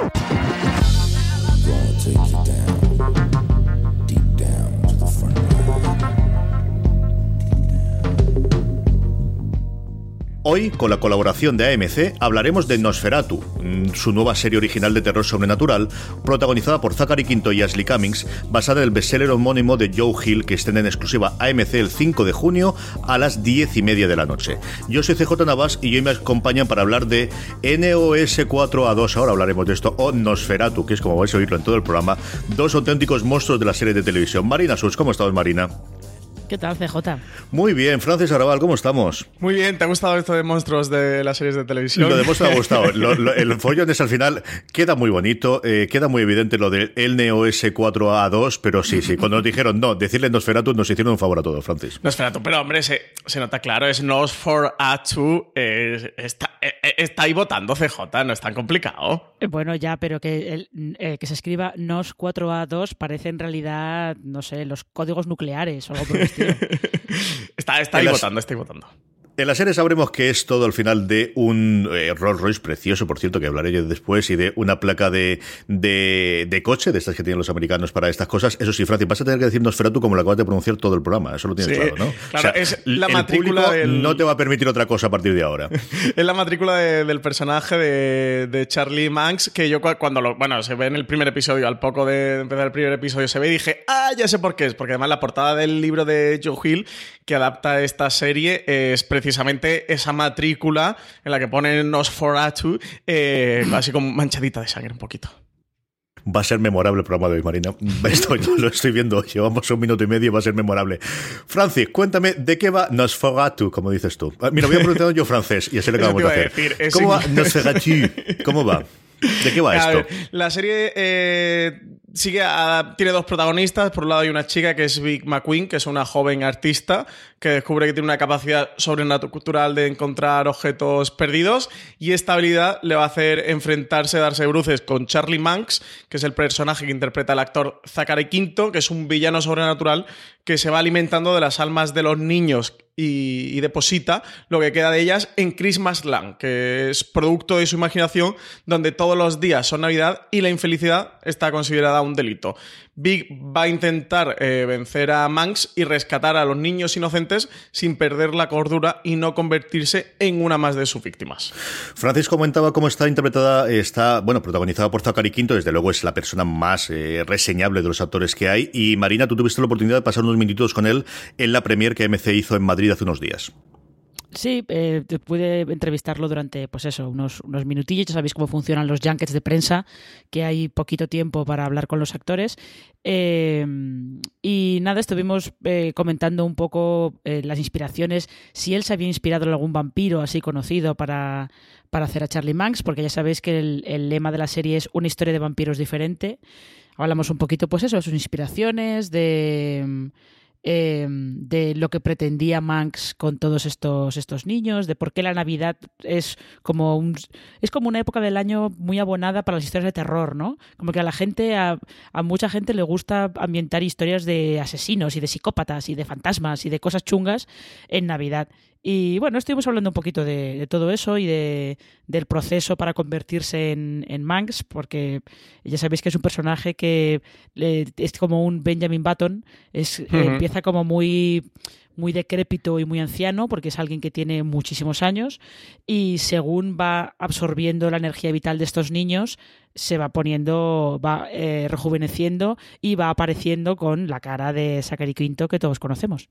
Gonna take you down. Hoy, con la colaboración de AMC, hablaremos de Nosferatu, mm, su nueva serie original de terror sobrenatural, protagonizada por Zachary Quinto y Ashley Cummings, basada en el bestseller homónimo de Joe Hill, que estén en exclusiva AMC el 5 de junio a las 10 y media de la noche. Yo soy CJ Navas y hoy me acompañan para hablar de NOS 4A2, ahora hablaremos de esto, o Nosferatu, que es como vais a oírlo en todo el programa, dos auténticos monstruos de la serie de televisión. Marina Sus, ¿cómo estás, Marina? ¿Qué tal, CJ? Muy bien, Francis Arabal, ¿cómo estamos? Muy bien, ¿te ha gustado esto de monstruos de las series de televisión? Lo de monstruos ha gustado. el follón es al final, queda muy bonito, eh, queda muy evidente lo del el Neo S4A2, pero sí, sí, cuando nos dijeron no, decirle Nosferatu nos hicieron un favor a todos, Francis. Nosferatu, pero hombre, se, se nota claro, es Nos4A2, eh, está, eh, está, ahí votando CJ, no es tan complicado. Bueno, ya, pero que, el, que se escriba Nos4A2 parece en realidad, no sé, los códigos nucleares o algo por el estilo. está, está ahí votando, estoy votando. En la serie sabremos que es todo al final de un eh, Rolls Royce precioso, por cierto, que hablaré yo después, y de una placa de, de, coche, de estas que tienen los americanos para estas cosas. Eso sí, Francis, vas a tener que decir Nosferatu como lo acabas de pronunciar todo el programa. Eso lo tienes claro, ¿no? Claro, es la matrícula no te va a permitir otra cosa a partir de ahora. es la matrícula del personaje de, Charlie Manx, que yo cuando lo. Bueno, se ve en el primer episodio, al poco de empezar el primer episodio, se ve y dije, ah, ya sé por qué es. Porque además la portada del libro de Joe Hill, que adapta esta serie, es precisamente precisamente esa matrícula en la que ponen Nosferatu, eh, así como manchadita de sangre un poquito. Va a ser memorable el programa de hoy, Marina. Esto lo estoy viendo. Llevamos un minuto y medio y va a ser memorable. Francis, cuéntame, ¿de qué va Nosferatu, como dices tú? Ah, mira, voy a preguntar yo francés y así lo que vamos a hacer. ¿Cómo va Nosferatu? ¿Cómo va? ¿De qué va esto? la serie eh, sigue tiene dos protagonistas. Por un lado hay una chica que es Vic McQueen, que es una joven artista que descubre que tiene una capacidad sobrenatural de encontrar objetos perdidos y esta habilidad le va a hacer enfrentarse, darse bruces con Charlie Manx, que es el personaje que interpreta el actor Zachary Quinto, que es un villano sobrenatural que se va alimentando de las almas de los niños y, deposita lo que queda de ellas en Christmas Land, que es producto de su imaginación, donde todos los días son Navidad y la infelicidad está considerada un delito. Big va a intentar eh, vencer a Manx y rescatar a los niños inocentes sin perder la cordura y no convertirse en una más de sus víctimas. Francis comentaba cómo está interpretada, está, bueno, protagonizada por Zachary Quinto, desde luego es la persona más eh, reseñable de los actores que hay. Y Marina, tú tuviste la oportunidad de pasar unos minutitos con él en la premier que MC hizo en Madrid hace unos días. Sí, eh, pude entrevistarlo durante, pues eso, unos, unos minutillos. Ya sabéis cómo funcionan los junkets de prensa, que hay poquito tiempo para hablar con los actores. Eh, y nada, estuvimos eh, comentando un poco eh, las inspiraciones, si él se había inspirado en algún vampiro así conocido para, para hacer a Charlie Manx, porque ya sabéis que el, el lema de la serie es una historia de vampiros diferente. Hablamos un poquito, pues eso, de sus inspiraciones, de Em, de lo que pretendía Manx con todos estos, estos niños, de por qué la Navidad es como un, es como una época del año muy abonada para las historias de terror, ¿no? Como que a la gente, a, mucha gente le gusta ambientar historias de asesinos y de psicópatas y de fantasmas y de cosas chungas en Navidad. Y bueno, estuvimos hablando un poquito de, todo eso y de, del proceso para convertirse en, en, Manx, porque ya sabéis que es un personaje que es como un Benjamin Button, es, empieza como muy muy decrépito y muy anciano, porque es alguien que tiene muchísimos años, y según va absorbiendo la energía vital de estos niños, se va poniendo, va eh, rejuveneciendo y va apareciendo con la cara de Zachary Quinto que todos conocemos.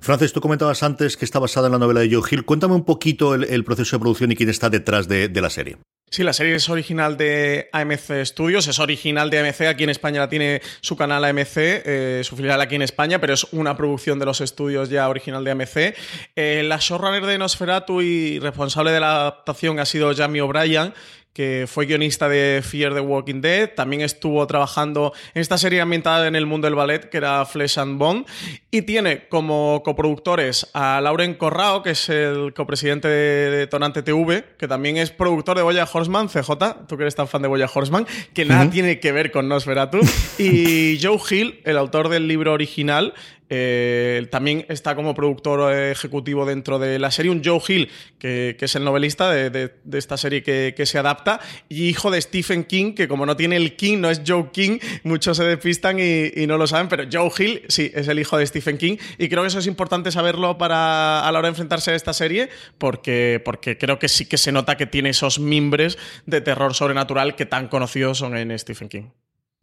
Francis, tú comentabas antes que está basada en la novela de Joe Hill. Cuéntame un poquito el, proceso de producción y quién está detrás de, la serie. Sí, la serie es original de AMC Studios, es original de AMC, aquí en España la tiene su canal AMC, eh, su filial aquí en España, pero es una producción de los estudios ya original de AMC. Eh, la showrunner de Nosferatu y responsable de la adaptación ha sido Jamie O'Brien, que fue guionista de Fear the Walking Dead, también estuvo trabajando en esta serie ambientada en el mundo del ballet, que era Flesh and Bone, y tiene como coproductores a Lauren Corrao, que es el copresidente de, Tonante TV, que también es productor de Boya Horseman, CJ, tú que eres tan fan de Boya Horseman, que nada tiene que ver con Nosferatu, y Joe Hill, el autor del libro original, eh, también está como productor ejecutivo dentro de la serie, un Joe Hill, que, es el novelista de, esta serie que, se adapta, y hijo de Stephen King, que como no tiene el King, no es Joe King, muchos se despistan y, no lo saben, pero Joe Hill sí, es el hijo de Stephen King, y creo que eso es importante saberlo para a la hora de enfrentarse a esta serie, porque, porque creo que sí que se nota que tiene esos mimbres de terror sobrenatural que tan conocidos son en Stephen King.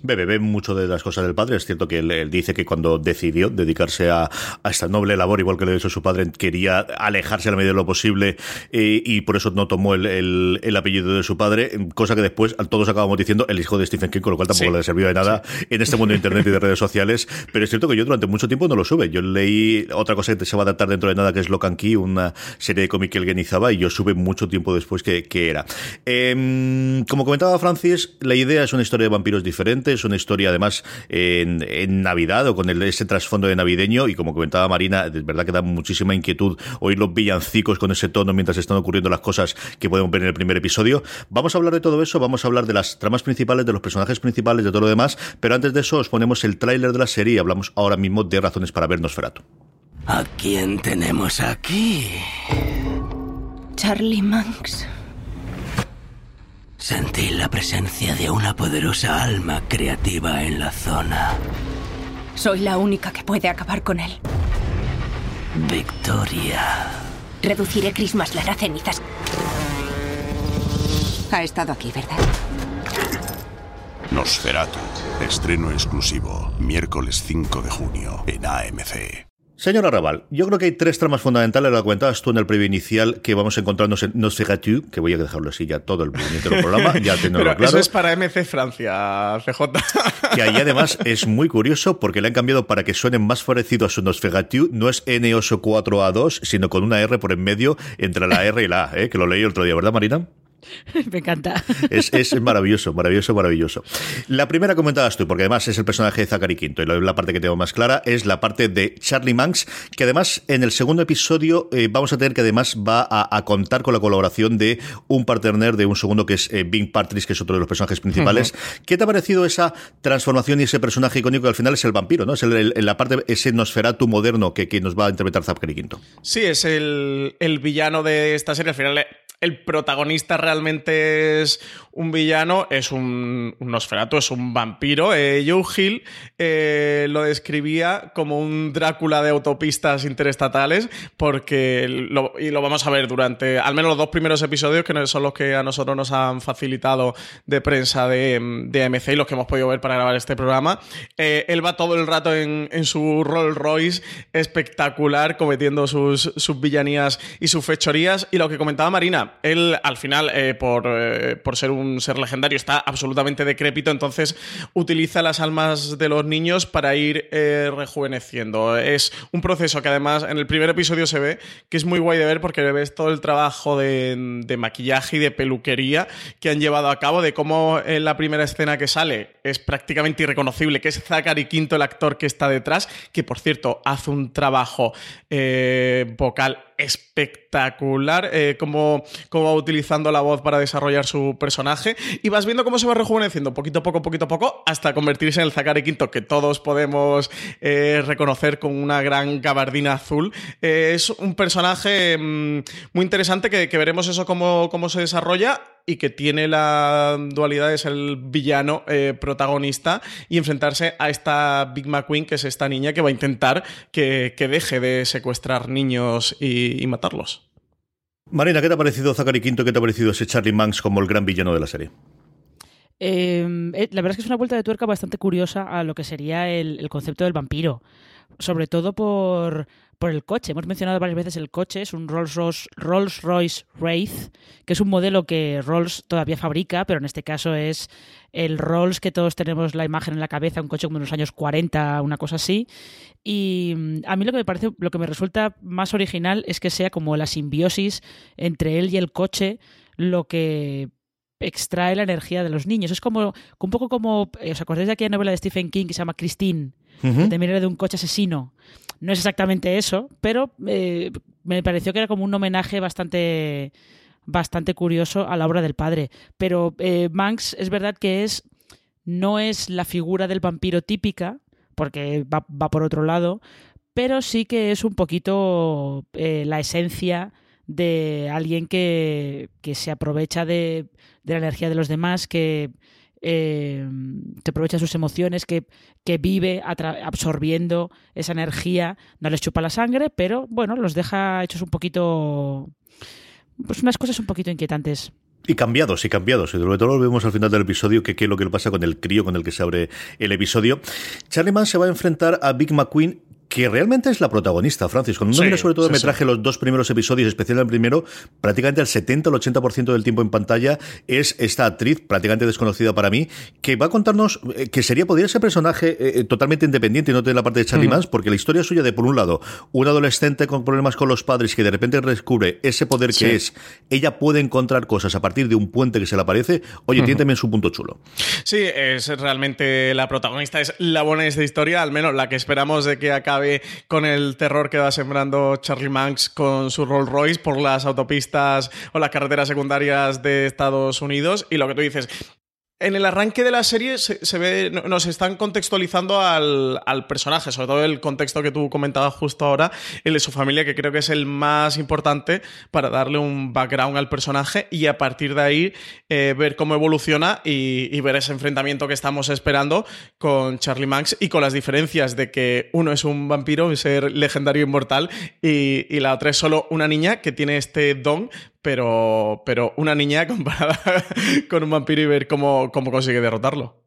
Bebe ve mucho de las cosas del padre. Es cierto que él, dice que cuando decidió dedicarse a, esta noble labor, igual que lo hizo su padre, quería alejarse a la medida de lo posible eh, y por eso no tomó el, apellido de su padre, cosa que después todos acabamos diciendo el hijo de Stephen King, con lo cual tampoco le sirvió de nada en este mundo de Internet y de redes sociales. Pero es cierto que yo durante mucho tiempo no lo sube. Yo leí otra cosa que se va a adaptar dentro de nada, que es Locan Key, una serie de cómic que él guionizaba, y yo sube mucho tiempo después que, que era. Em, como comentaba Francis, la idea es una historia de vampiros diferente es una historia además en, Navidad o con ese trasfondo de navideño y como comentaba Marina, es verdad que da muchísima inquietud oír los villancicos con ese tono mientras están ocurriendo las cosas que podemos ver en el primer episodio. Vamos a hablar de todo eso, vamos a hablar de las tramas principales, de los personajes principales, de todo lo demás, pero antes de eso os ponemos el tráiler de la serie y hablamos ahora mismo de razones para vernos Ferato. ¿A quién tenemos aquí? Charlie Manx. Sentí la presencia de una poderosa alma creativa en la zona. Soy la única que puede acabar con él. Victoria. Reduciré Christmas las cenizas. Ha estado aquí, ¿verdad? Nosferatu. Estreno exclusivo. Miércoles 5 de junio en AMC. Señora Raval, yo creo que hay tres tramas fundamentales, lo comentabas tú en el previo inicial, que vamos a encontrarnos en Nosferatu, que voy a dejarlo así ya todo el programa, ya claro. Eso es para MC Francia, CJ. Que ahí además es muy curioso porque le han cambiado para que suene más parecido a su Nosferatu, no es N8 4A2, sino con una R por en medio entre la R y la A, ¿eh? que lo leí el otro día, ¿verdad, Marina? Me encanta. Es, maravilloso, maravilloso, maravilloso. La primera comentabas tú, porque además es el personaje de Zachary Quinto, y la parte que tengo más clara es la parte de Charlie Manx, que además en el segundo episodio eh, vamos a tener que además va a, contar con la colaboración de un partner de un segundo que es eh, Bing Partridge, que es otro de los personajes principales. ¿Qué te ha parecido esa transformación y ese personaje icónico que al final es el vampiro, ¿no? Es el, la parte, ese Nosferatu moderno que, que nos va a interpretar Zachary Quinto. Sí, es el, el villano de esta serie. Al final el protagonista realmente es un villano, es un, un Nosferatu, es un vampiro. Eh, Joe Hill eh, lo describía como un Drácula de autopistas interestatales, porque, lo, y lo vamos a ver durante al menos los dos primeros episodios, que son los que a nosotros nos han facilitado de prensa de, AMC y los que hemos podido ver para grabar este programa. Eh, él va todo el rato en, su Rolls Royce espectacular, cometiendo sus villanías y sus fechorías. Y lo que comentaba Marina, él al final, por, por ser un ser legendario, está absolutamente decrépito, entonces utiliza las almas de los niños para ir eh, rejuveneciendo. Es un proceso que además en el primer episodio se ve que es muy guay de ver porque ves todo el trabajo de, maquillaje y de peluquería que han llevado a cabo, de cómo en la primera escena que sale es prácticamente irreconocible, que es Zachary Quinto el actor que está detrás, que por cierto hace un trabajo eh, vocal espectacular, eh, cómo, va utilizando la voz para desarrollar su personaje y vas viendo cómo se va rejuveneciendo poquito a poco, poquito a poco, hasta convertirse en el Zachary Quinto que todos podemos eh, reconocer con una gran gabardina azul. Eh, es un personaje mm, muy interesante que, veremos eso cómo, cómo se desarrolla y que tiene la dualidad de ser el villano eh, protagonista y enfrentarse a esta Big McQueen, que es esta niña que va a intentar que, deje de secuestrar niños y, matarlos. Marina, ¿qué te ha parecido Zachary Quinto? ¿Qué te ha parecido ese Charlie Manx como el gran villano de la serie? Em, eh, la verdad es que es una vuelta de tuerca bastante curiosa a lo que sería el concepto del vampiro. Sobre todo por, por el coche. Hemos mencionado varias veces el coche, es un Rolls Royce, Rolls Royce Wraith, que es un modelo que Rolls todavía fabrica, pero en este caso es el Rolls que todos tenemos la imagen en la cabeza, un coche como de los años 40, una cosa así. Y mm, a mí lo que me parece, lo que me resulta más original es que sea como la simbiosis entre él y el coche lo que extrae la energía de los niños. Es como un poco como, eh, ¿os acordáis de aquella novela de Stephen King que se llama Christine? También era de un coche asesino. No es exactamente eso, pero eh, me pareció que era como un homenaje bastante, bastante curioso a la obra del padre. Pero eh, Manx es verdad que es no es la figura del vampiro típica, porque va, va por otro lado, pero sí que es un poquito eh, la esencia de alguien que, que se aprovecha de, de la energía de los demás, que eh, que aprovecha sus emociones, que, que vive absorbiendo esa energía, no les chupa la sangre, pero bueno, los deja hechos un poquito, pues unas cosas un poquito inquietantes. Y cambiados, y cambiados. Y sobre todo lo vemos al final del episodio, que qué es lo que pasa con el crío con el que se abre el episodio. Charlie Mann se va a enfrentar a Big McQueen que realmente es la protagonista, Francis. Cuando uno sobre todo me traje los dos primeros episodios, especialmente el primero, prácticamente el 70 o el 80% del tiempo en pantalla es esta actriz, prácticamente desconocida para mí, que va a contarnos eh, que sería, podría ser personaje eh, eh, totalmente independiente y no tiene la parte de Charlie Mans, porque la historia suya de, por un lado, un adolescente con problemas con los padres que de repente descubre ese poder que es, ella puede encontrar cosas a partir de un puente que se le aparece, oye, tiene también su punto chulo. Sí, es realmente la protagonista, es la buena de esta historia, al menos la que esperamos de que acabe con el terror que va sembrando Charlie Manx con su Rolls Royce por las autopistas o las carreteras secundarias de Estados Unidos. Y lo que tú dices, en el arranque de la serie se, ve, nos están contextualizando al, personaje, sobre todo el contexto que tú comentabas justo ahora, el de su familia, que creo que es el más importante para darle un background al personaje y a partir de ahí eh, ver cómo evoluciona y, ver ese enfrentamiento que estamos esperando con Charlie Manx y con las diferencias de que uno es un vampiro, ser legendario inmortal, y la otra es solo una niña que tiene este don pero, pero una niña comparada con un vampiro y ver cómo, cómo consigue derrotarlo.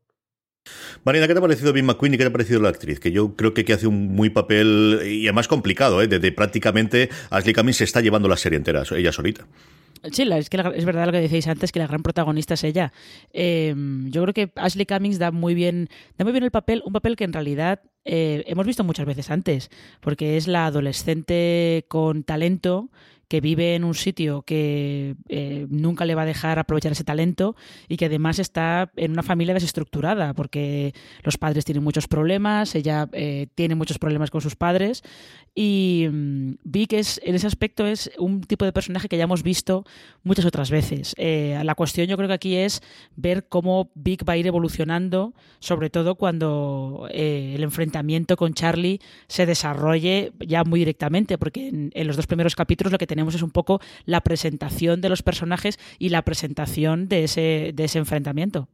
Marina, ¿qué te ha parecido Bill McQueen y qué te ha parecido la actriz? Que yo creo que, hace un muy papel y además complicado, ¿eh? Desde prácticamente Ashley Cummings se está llevando la serie entera, ella solita. Sí, es que es verdad lo que decíais antes, que la gran protagonista es ella. Em, yo creo que Ashley Cummings da muy bien, da muy bien el papel, un papel que en realidad eh, hemos visto muchas veces antes, porque es la adolescente con talento que vive en un sitio que eh, nunca le va a dejar aprovechar ese talento y que además está en una familia desestructurada porque los padres tienen muchos problemas, ella eh, tiene muchos problemas con sus padres y mm, Vic es, en ese aspecto es un tipo de personaje que ya hemos visto muchas otras veces. Eh, la cuestión yo creo que aquí es ver cómo Vic va a ir evolucionando, sobre todo cuando el enfrentamiento con Charlie se desarrolle ya muy directamente, porque en, en los dos primeros capítulos lo que tenemos es un poco la presentación de los personajes y la presentación de ese, de ese enfrentamiento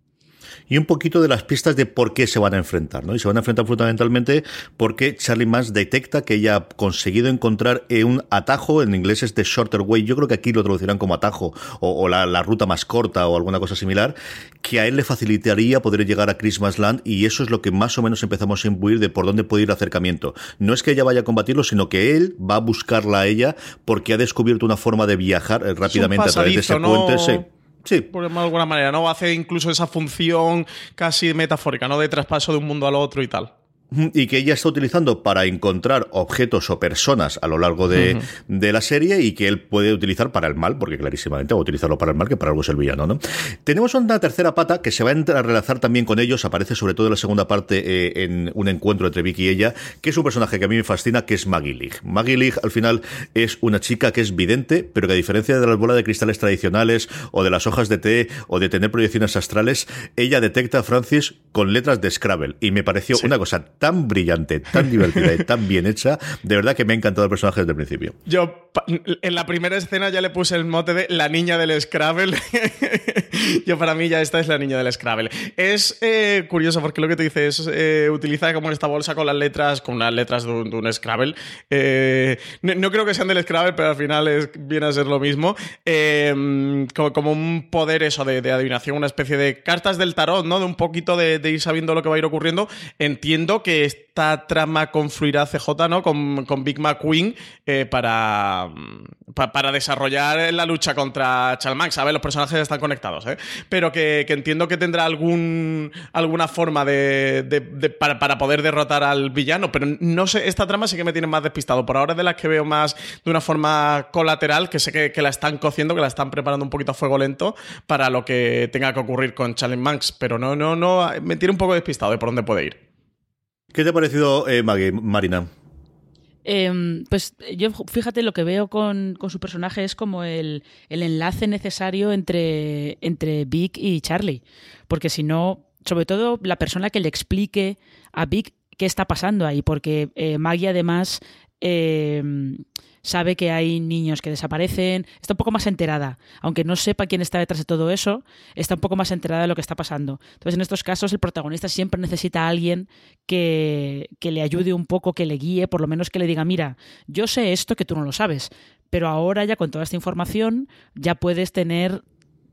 y un poquito de las pistas de por qué se van a enfrentar, ¿no? Y se van a enfrentar fundamentalmente porque Charlie Mans detecta que ella ha conseguido encontrar un atajo, en inglés es de shorter way, yo creo que aquí lo traducirán como atajo o, la, ruta más corta o alguna cosa similar, que a él le facilitaría poder llegar a Christmas Land y eso es lo que más o menos empezamos a imbuir de por dónde puede ir el acercamiento. No es que ella vaya a combatirlo, sino que él va a buscarla a ella porque ha descubierto una forma de viajar eh, rápidamente a través de ese puente. Sí. Sí. Por alguna manera, ¿no? Hace incluso esa función casi metafórica, ¿no? De traspaso de un mundo al otro y tal y que ella está utilizando para encontrar objetos o personas a lo largo de, la serie y que él puede utilizar para el mal, porque clarísimamente va a utilizarlo para el mal, que para algo es el villano, ¿no? Tenemos una tercera pata que se va a entrelazar también con ellos, aparece sobre todo en la segunda parte eh, en un encuentro entre Vicky y ella, que es un personaje que a mí me fascina, que es Maggie League. Maggie League al final es una chica que es vidente, pero que a diferencia de las bolas de cristales tradicionales o de las hojas de té o de tener proyecciones astrales, ella detecta a Francis con letras de Scrabble y me pareció una cosa tan brillante, tan divertida y tan bien hecha. De verdad que me ha encantado el personaje desde el principio. Yo en la primera escena ya le puse el mote de la niña del Scrabble. Yo para mí ya esta es la niña del Scrabble. Es eh, curioso porque lo que te dice es eh, utiliza como esta bolsa con las letras, con las letras de un, Scrabble. Eh, no, creo que sean del Scrabble, pero al final es, viene a ser lo mismo. Como, un poder eso de, adivinación, una especie de cartas del tarot, ¿no? De un poquito de, ir sabiendo lo que va a ir ocurriendo. Entiendo que esta trama confluirá CJ, ¿no? Con, con Big McQueen eh, para, para desarrollar la lucha contra Chalmax. A ver, los personajes están conectados, ¿eh? Pero que, entiendo que tendrá alguna forma de, para, poder derrotar al villano. Pero no sé, esta trama sí que me tiene más despistado. Por ahora es de las que veo más de una forma colateral, que sé que, la están cociendo, que la están preparando un poquito a fuego lento para lo que tenga que ocurrir con Challenge Max. Pero no, no, no, me tiene un poco despistado de por dónde puede ir. ¿Qué te ha parecido, eh, Marina? Em, pues yo, fíjate, lo que veo con, su personaje es como el, enlace necesario entre, entre Vic y Charlie. Porque si no, sobre todo la persona que le explique a Vic qué está pasando ahí, porque eh, Maggie además eh, sabe que hay niños que desaparecen, está un poco más enterada, aunque no sepa quién está detrás de todo eso, está un poco más enterada de lo que está pasando. Entonces, en estos casos, el protagonista siempre necesita a alguien que, que le ayude un poco, que le guíe, por lo menos que le diga, mira, yo sé esto que tú no lo sabes, pero ahora ya con toda esta información ya puedes tener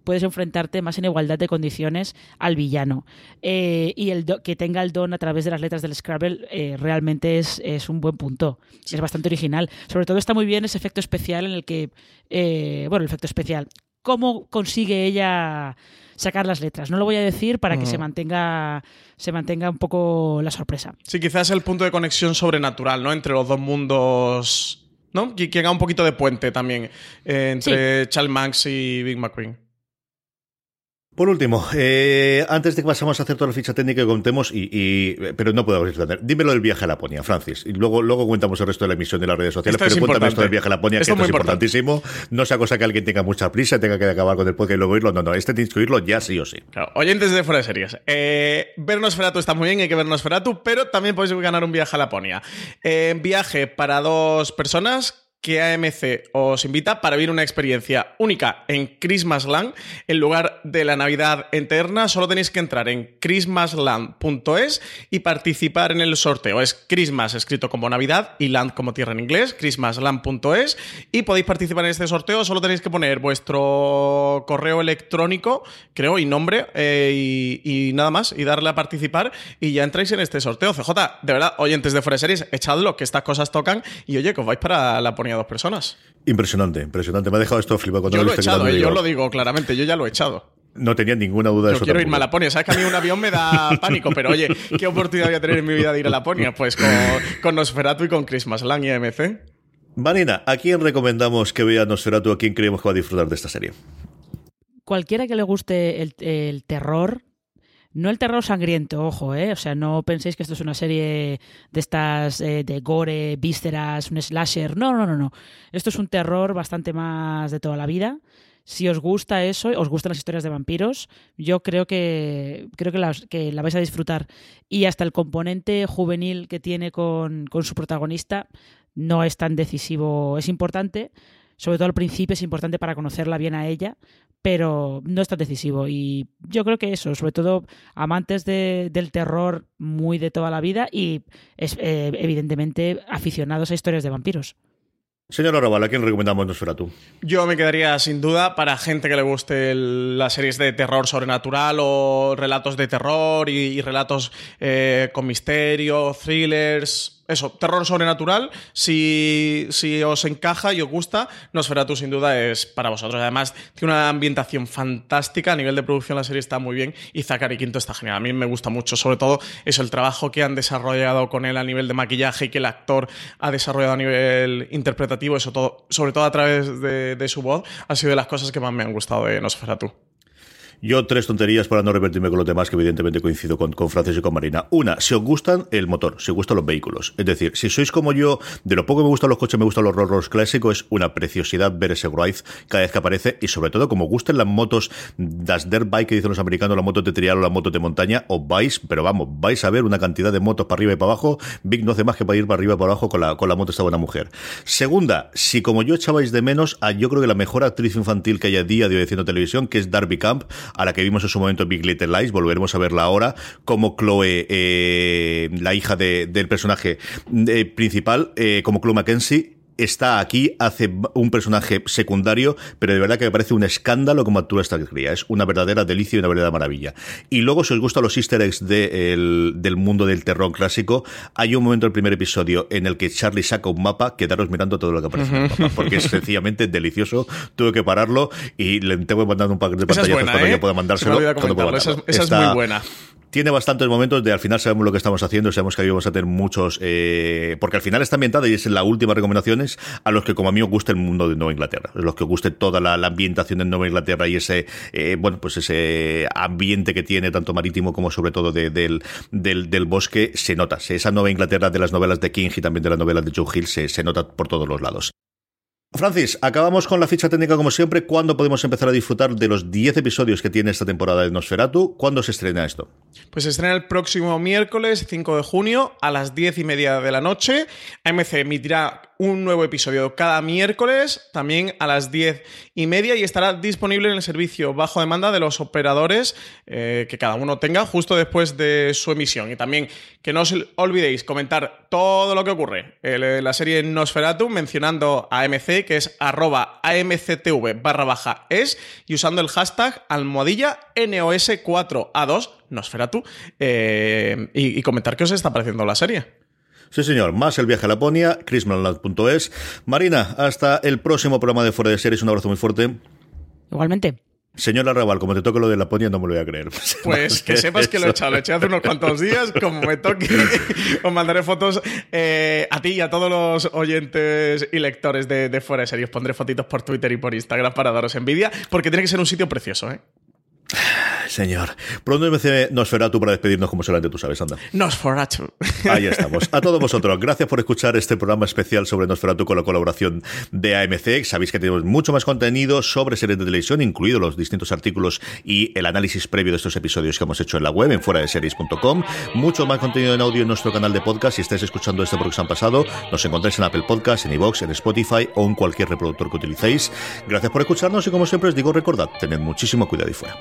puedes enfrentarte más en igualdad de condiciones al villano. Eh, y el do- que tenga el don a través de las letras del Scrabble eh, realmente es, es un buen punto. Es bastante original. Sobre todo está muy bien ese efecto especial en el que, eh, bueno, el efecto especial. ¿Cómo consigue ella sacar las letras? No lo voy a decir para que se mantenga se mantenga un poco la sorpresa. Sí, quizás el punto de conexión sobrenatural, ¿no? Entre los dos mundos, ¿no? Que, haga un poquito de puente también eh, entre Charles Manx y Big McQueen. Por último, eh, antes de que pasemos a hacer toda la ficha técnica que contemos, y, y- pero no puedo extender, dímelo del viaje a Laponia, Francis. Y luego, luego contamos el resto de la emisión de las redes sociales, Esto es pero cuéntame importante. esto del viaje a Laponia, que Esto esto es es importantísimo. No sea cosa que alguien tenga mucha prisa, tenga que acabar con el podcast y luego oírlo. No, no, este tienes que oírlo ya sí o sí. Claro, oyentes de fuera de series. Eh, ver Nosferatu está muy bien, hay que ver Nosferatu, pero también podéis ganar un viaje a Laponia. Eh, viaje para dos personas que AMC os invita para vivir una experiencia única en Christmasland en lugar de la Navidad eterna. Solo tenéis que entrar en christmasland.es y participar en el sorteo. Es Christmas escrito como Navidad y land como tierra en inglés, christmasland.es y podéis participar en este sorteo. Solo tenéis que poner vuestro correo electrónico, creo, y nombre eh, y, nada más y darle a participar y ya entráis en este sorteo. CJ, de verdad, oyentes de Fuera de Series, echadlo, que estas cosas tocan y oye, que os vais para la ponía dos personas. Impresionante, impresionante. Me ha dejado esto flipado cuando Yo lo lo he echado, eh, yo lo digo claramente, yo ya lo he echado. No tenía ninguna duda de Yo eso. quiero irme a tampoco. Laponia. Sabes que a mí un avión me da pánico, pero oye, ¿qué oportunidad voy a tener en mi vida de ir a Laponia? Pues con, con Nosferatu y con Christmasland y AMC. Vanina, ¿a quién recomendamos que vea Nosferatu? ¿A quién creemos que va a disfrutar de esta serie? Cualquiera que le guste el, el terror, no el terror sangriento, ojo, ¿eh? O sea, no penséis que esto es una serie de estas eh, de gore, vísceras, un slasher. No, no, no, no. Esto es un terror bastante más de toda la vida. Si os gusta eso, os gustan las historias de vampiros, yo creo que creo que, las- que la vais a disfrutar. Y hasta el componente juvenil que tiene con, con su protagonista no es tan decisivo. Es importante, sobre todo al principio es importante para conocerla bien a ella, pero no es tan decisivo. Y yo creo que eso, sobre todo amantes de- del terror muy de toda la vida y es, eh, evidentemente aficionados a historias de vampiros. Señor Arrabal, ¿a quién recomendamos Nosferatu? Yo me quedaría sin duda para gente que le guste el- las series de terror sobrenatural o relatos de terror y, y relatos eh, con misterio, thrillers. Eso, terror sobrenatural. Si, si os encaja y os gusta, Nosferatu sin duda es para vosotros. Además, tiene una ambientación fantástica. A nivel de producción, la serie está muy bien. Y Zachary Quinto está genial. A mí me gusta mucho. Sobre todo, eso, el trabajo que han desarrollado con él a nivel de maquillaje y que el actor ha desarrollado a nivel interpretativo. Eso todo, sobre todo a través de, de su voz, ha sido de las cosas que más me han gustado de Nosferatu. Yo tres tonterías para no repetirme con los demás, que evidentemente coincido con, con Francis y con Marina. Una, si os gustan el motor, si os gustan los vehículos. Es decir, si sois como yo, de lo poco que me gustan los coches, me gustan los Rolls clásicos, es una preciosidad ver ese Wraith cada vez que aparece. Y sobre todo, como gusten las motos, las dirt bike que dicen los americanos, las motos de trial o las motos de montaña, os vais, pero vamos, vais a ver una cantidad de motos para arriba y para abajo. Big no hace más que para ir para arriba y para abajo con la, con la moto esta buena mujer. Segunda, si como yo echabais de menos a yo creo que la mejor actriz infantil que hay a día de hoy haciendo televisión, que es Darby Camp, a la que vimos en su momento en Big Little Lies, volveremos a verla ahora, como Chloe, eh, la hija de- del personaje eh, principal, eh, como Chloe Mackenzie, está aquí, hace un personaje secundario, pero de verdad que me parece un escándalo como actúa esta cría. Es una verdadera delicia y una verdadera maravilla. Y luego, si os gustan los easter eggs de el- del mundo del terror clásico, hay un momento del primer episodio en el que Charlie saca un mapa, quedaros mirando todo lo que aparece en el mapa, porque es sencillamente delicioso. Tuve que pararlo y le tengo que mandar un paquete de pantallazos buena, cuando ¿eh? yo pueda mandárselo. cuando pueda. Esa es- muy buena. tiene bastantes momentos de al final sabemos lo que estamos haciendo, sabemos que ahí vamos a tener muchos, eh, porque al final está ambientada y es la última a los que como a mí os gusta el mundo de Nueva Inglaterra, a los que os guste toda la, ambientación de Nueva Inglaterra y ese, eh, bueno, pues ese ambiente que tiene tanto marítimo como sobre todo de- del, del, bosque, se nota, esa Nueva Inglaterra de las novelas de King y también de las novelas de Joe Hill se, se nota por todos los lados. Francis, acabamos con la ficha técnica como siempre. ¿Cuándo podemos empezar a disfrutar de los 10 episodios que tiene esta temporada de Nosferatu? ¿Cuándo se estrena esto? Pues se estrena el próximo miércoles 5 de junio a las 10 y media de la noche. AMC emitirá un nuevo episodio cada miércoles, también a las 10 y media, y estará disponible en el servicio bajo demanda de los operadores eh, que cada uno tenga justo después de su emisión. Y también que no os olvidéis comentar todo lo que ocurre en la serie Nosferatu mencionando a AMC, que es arroba AMCTV barra baja es, y usando el hashtag almohadilla NOS4A2 Nosferatu, eh, y, comentar qué os está pareciendo la serie. Sí, señor. Más el viaje a Laponia, chrismanland.es. Marina, hasta el próximo programa de Fuera de Series. Un abrazo muy fuerte. Igualmente. Señor Raval, como te toque lo de Laponia, no me lo voy a creer. Pues que sepas que lo he echado, lo he echado hace unos cuantos días. Como me toque, os mandaré fotos eh, a ti y a todos los oyentes y lectores de, de Fuera de Series. Os pondré fotitos por Twitter y por Instagram para daros envidia, porque tiene que ser un sitio precioso, ¿eh? Señor. Pronto MC Nosferatu para despedirnos como solamente tú sabes, anda. Nosferatu. Ahí estamos. A todos vosotros, gracias por escuchar este programa especial sobre Nosferatu con la colaboración de AMC. Sabéis que tenemos mucho más contenido sobre series de televisión, incluidos los distintos artículos y el análisis previo de estos episodios que hemos hecho en la web, en fuera de series.com. Mucho más contenido en audio en nuestro canal de podcast. Si estáis escuchando este porque se han pasado, nos encontráis en Apple Podcast, en iVoox, en Spotify o en cualquier reproductor que utilicéis. Gracias por escucharnos y como siempre os digo, recordad, tened muchísimo cuidado y fuera.